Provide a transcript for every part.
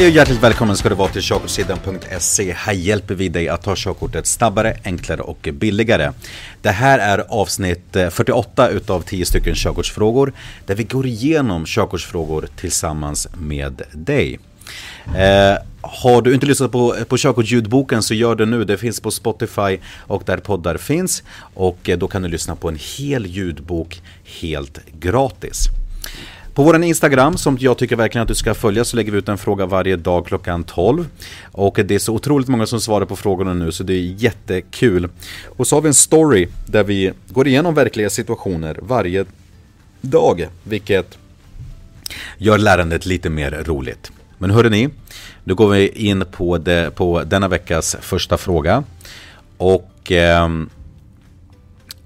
Hej och hjärtligt välkommen ska du vara till körkortssidan.se. Här hjälper vi dig att ta körkortet snabbare, enklare och billigare. Det här är avsnitt eh, 48 utav 10 stycken körkortsfrågor där vi går igenom körkortsfrågor tillsammans med dig. Eh, har du inte lyssnat på, på körkortsljudboken så gör det nu. Det finns på Spotify och där poddar finns. Och eh, då kan du lyssna på en hel ljudbok helt gratis. På vår Instagram, som jag tycker verkligen att du ska följa, så lägger vi ut en fråga varje dag klockan 12. Och det är så otroligt många som svarar på frågorna nu, så det är jättekul. Och så har vi en story där vi går igenom verkliga situationer varje dag, vilket gör lärandet lite mer roligt. Men hörde ni, nu går vi in på, det, på denna veckas första fråga. Och, ehm,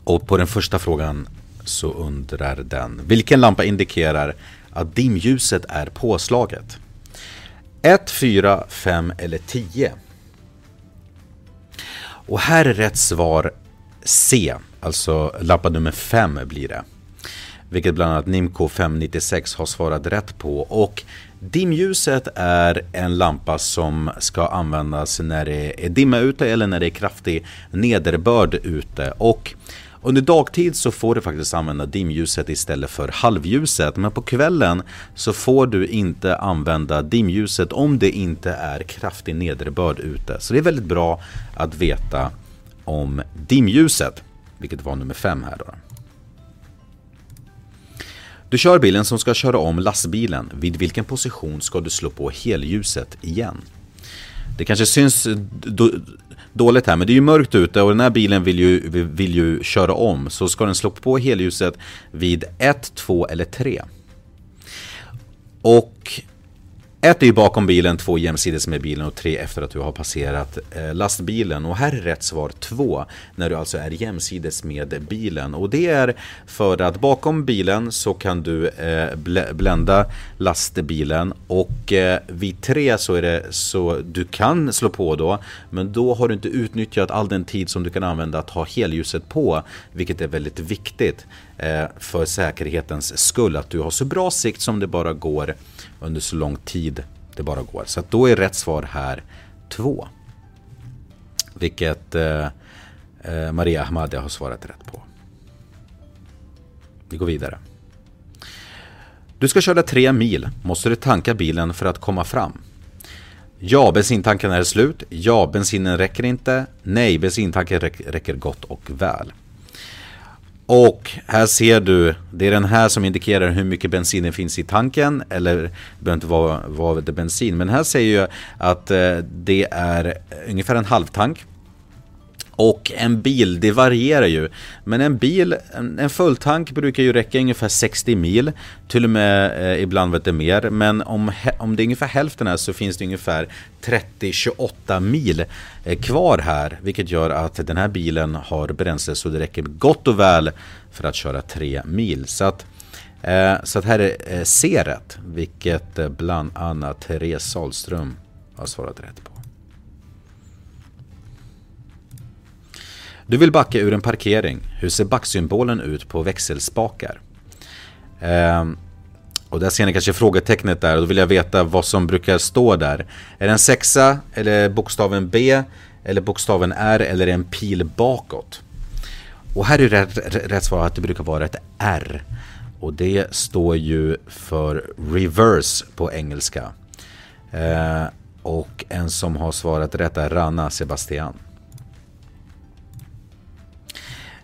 och på den första frågan så undrar den Vilken lampa indikerar att dimljuset är påslaget? 1, 4, 5 eller 10? Och här är rätt svar C, alltså lampa nummer 5 blir det. Vilket bland annat Nimco 596 har svarat rätt på. Och dimljuset är en lampa som ska användas när det är dimma ute eller när det är kraftig nederbörd ute. Och under dagtid så får du faktiskt använda dimljuset istället för halvljuset. Men på kvällen så får du inte använda dimljuset om det inte är kraftig nederbörd ute. Så det är väldigt bra att veta om dimljuset. Vilket var nummer fem här då. Du kör bilen som ska köra om lastbilen. Vid vilken position ska du slå på helljuset igen? Det kanske syns dåligt här, men det är ju mörkt ute och den här bilen vill ju, vill ju köra om. Så ska den slå på helljuset vid 1, 2 eller 3. Och ett är ju bakom bilen, två jämsides med bilen och tre efter att du har passerat eh, lastbilen. Och här är rätt svar två, när du alltså är jämsides med bilen. Och det är för att bakom bilen så kan du eh, blända lastbilen och eh, vid tre så är det så du kan slå på då, men då har du inte utnyttjat all den tid som du kan använda att ha helljuset på, vilket är väldigt viktigt Eh, för säkerhetens skull. Att du har så bra sikt som det bara går under så lång tid det bara går. Så då är rätt svar här 2. Vilket eh, eh Maria Ahmadi har svarat rätt på. Vi går vidare. Du ska köra tre mil. Måste du tanka bilen för att komma fram? Ja, bensintanken är slut. Ja, bensinen räcker inte. Nej, bensintanken räcker gott och väl. Och här ser du, det är den här som indikerar hur mycket bensin det finns i tanken. Eller det behöver inte vara, vara det bensin. Men här säger jag att eh, det är ungefär en halvtank. Och en bil, det varierar ju. Men en bil, en fulltank brukar ju räcka ungefär 60 mil. Till och med eh, ibland vet det mer. Men om, om det är ungefär hälften här så finns det ungefär 30-28 mil eh, kvar här. Vilket gör att den här bilen har bränsle så det räcker gott och väl för att köra 3 mil. Så att, eh, så att här är eh, C rätt. Vilket eh, bland annat Therese Salström har svarat rätt på. Du vill backa ur en parkering. Hur ser backsymbolen ut på växelspakar? Ehm, och där ser ni kanske frågetecknet där och då vill jag veta vad som brukar stå där. Är det en sexa eller bokstaven B eller bokstaven R eller en pil bakåt? Och här är rätt, rätt svar att det brukar vara ett R. Och det står ju för reverse på engelska. Ehm, och en som har svarat rätt är Rana Sebastian.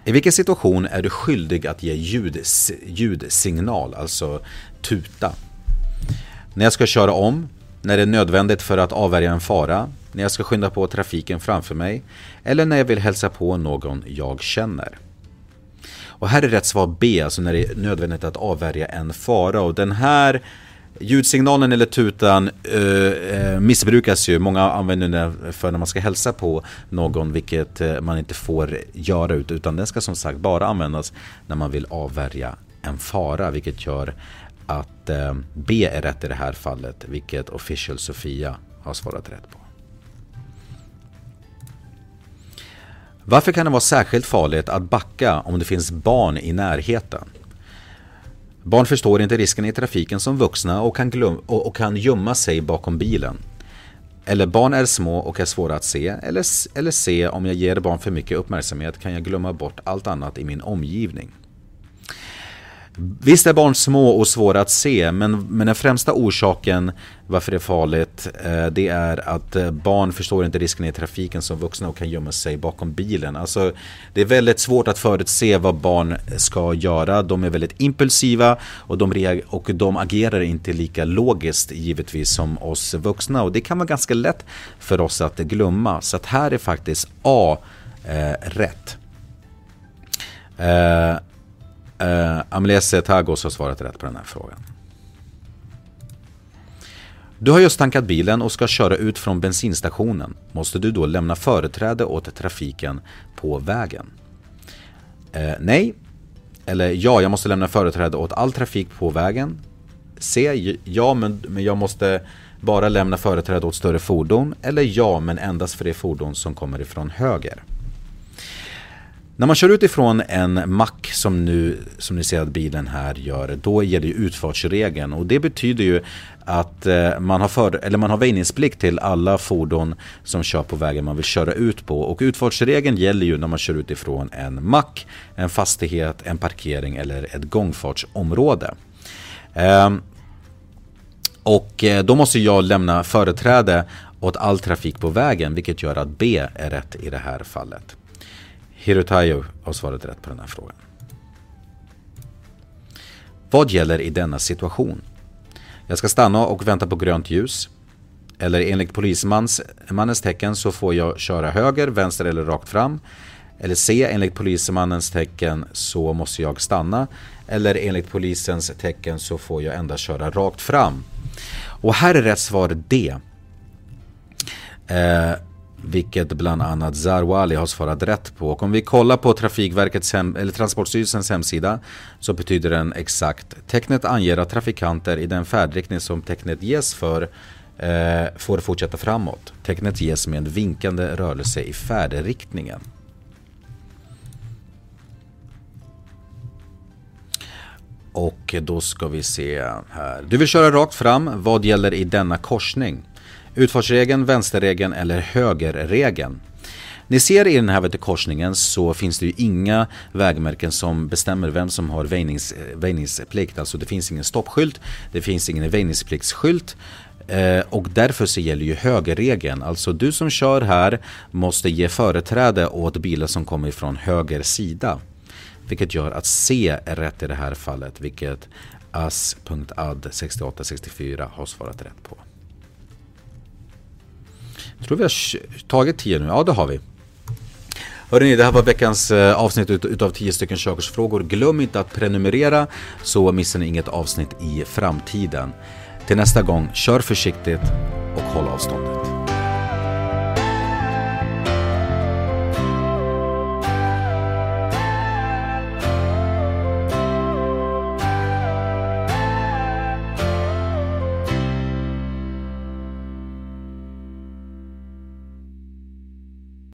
I vilken situation är du skyldig att ge ljud, ljudsignal, alltså tuta? När jag ska köra om, när det är nödvändigt för att avvärja en fara, när jag ska skynda på trafiken framför mig eller när jag vill hälsa på någon jag känner. Och här är rätt svar B, alltså när det är nödvändigt att avvärja en fara. Och den här Ljudsignalen eller tutan uh, missbrukas ju. Många använder den för när man ska hälsa på någon, vilket eh, man inte får göra. Utan den ska som sagt bara användas när man vill avvärja en fara, vilket gör att uh, B är rätt i det här fallet, vilket Official Sofia har svarat rätt på. Varför kan det vara särskilt farligt att backa om det finns barn i närheten? Barn förstår inte risken i trafiken som vuxna och kan, glöm- och, och kan gömma sig bakom bilen. Eller barn är små och är svåra att se. Eller, eller se om jag ger barn för mycket uppmärksamhet kan jag glömma bort allt annat i min omgivning. Visst är barn små och svåra att se, men, men den främsta orsaken varför det är farligt eh, det är att eh, barn förstår inte risken i trafiken som vuxna och kan gömma sig bakom bilen. Alltså, det är väldigt svårt att förutse vad barn ska göra. De är väldigt impulsiva och de, och de agerar inte lika logiskt givetvis som oss vuxna. Och det kan vara ganska lätt för oss att glömma. Så att här är faktiskt A eh, rätt. Eh, Eh, uh, Amlese Tagos har svarat rätt på den här frågan. Du har just tankat bilen och ska köra ut från bensinstationen. Måste du då lämna företräde åt trafiken på vägen? Uh, nej. Eller ja, jag måste lämna företräde åt all trafik på vägen. C. Ja, men, men jag måste bara lämna företräde åt större fordon. Eller ja, men endast för det fordon som kommer ifrån höger. När man kör utifrån en mack som, nu, som ni ser att bilen här gör, då gäller ju utfartsregeln och det betyder ju att eh, man har, för, eller man har väjningsplikt till alla fordon som kör på vägen man vill köra ut på. Och utfartsregeln gäller ju när man kör utifrån en mack, en fastighet, en parkering eller ett gångfartsområde. Ehm, och eh, då måste jag lämna företräde åt all trafik på vägen, vilket gör att B är rätt i det här fallet. Hirutayo har svarat rätt på den här frågan. Vad gäller i denna situation? Jag ska stanna och vänta på grönt ljus. Eller enligt polismannens tecken så får jag köra höger, vänster eller rakt fram. Eller C. Enligt polismannens tecken så måste jag stanna. Eller enligt polisens tecken så får jag endast köra rakt fram. Och här är rätt svar D. Eh, vilket bland annat Zarwali har svarat rätt på. Och om vi kollar på Trafikverkets hem, eller Transportstyrelsens hemsida så betyder den exakt Tecknet anger att trafikanter i den färdriktning som tecknet ges för eh, får fortsätta framåt. Tecknet ges med en vinkande rörelse i färdriktningen. Och då ska vi se här. Du vill köra rakt fram. Vad gäller i denna korsning? Utfartsregeln, vänsterregeln eller högerregeln. Ni ser i den här korsningen så finns det ju inga vägmärken som bestämmer vem som har väjnings, eh, väjningsplikt. Alltså det finns ingen stoppskylt, det finns ingen väjningspliktsskylt. Eh, och därför så gäller ju högerregeln. Alltså du som kör här måste ge företräde åt bilar som kommer från höger sida. Vilket gör att C är rätt i det här fallet, vilket as.ad6864 har svarat rätt på. Jag tror vi har tagit 10 nu. Ja, det har vi. Hörrni, det här var veckans eh, avsnitt utav 10 stycken körkortsfrågor. Glöm inte att prenumerera så missar ni inget avsnitt i framtiden. Till nästa gång, kör försiktigt och håll avståndet.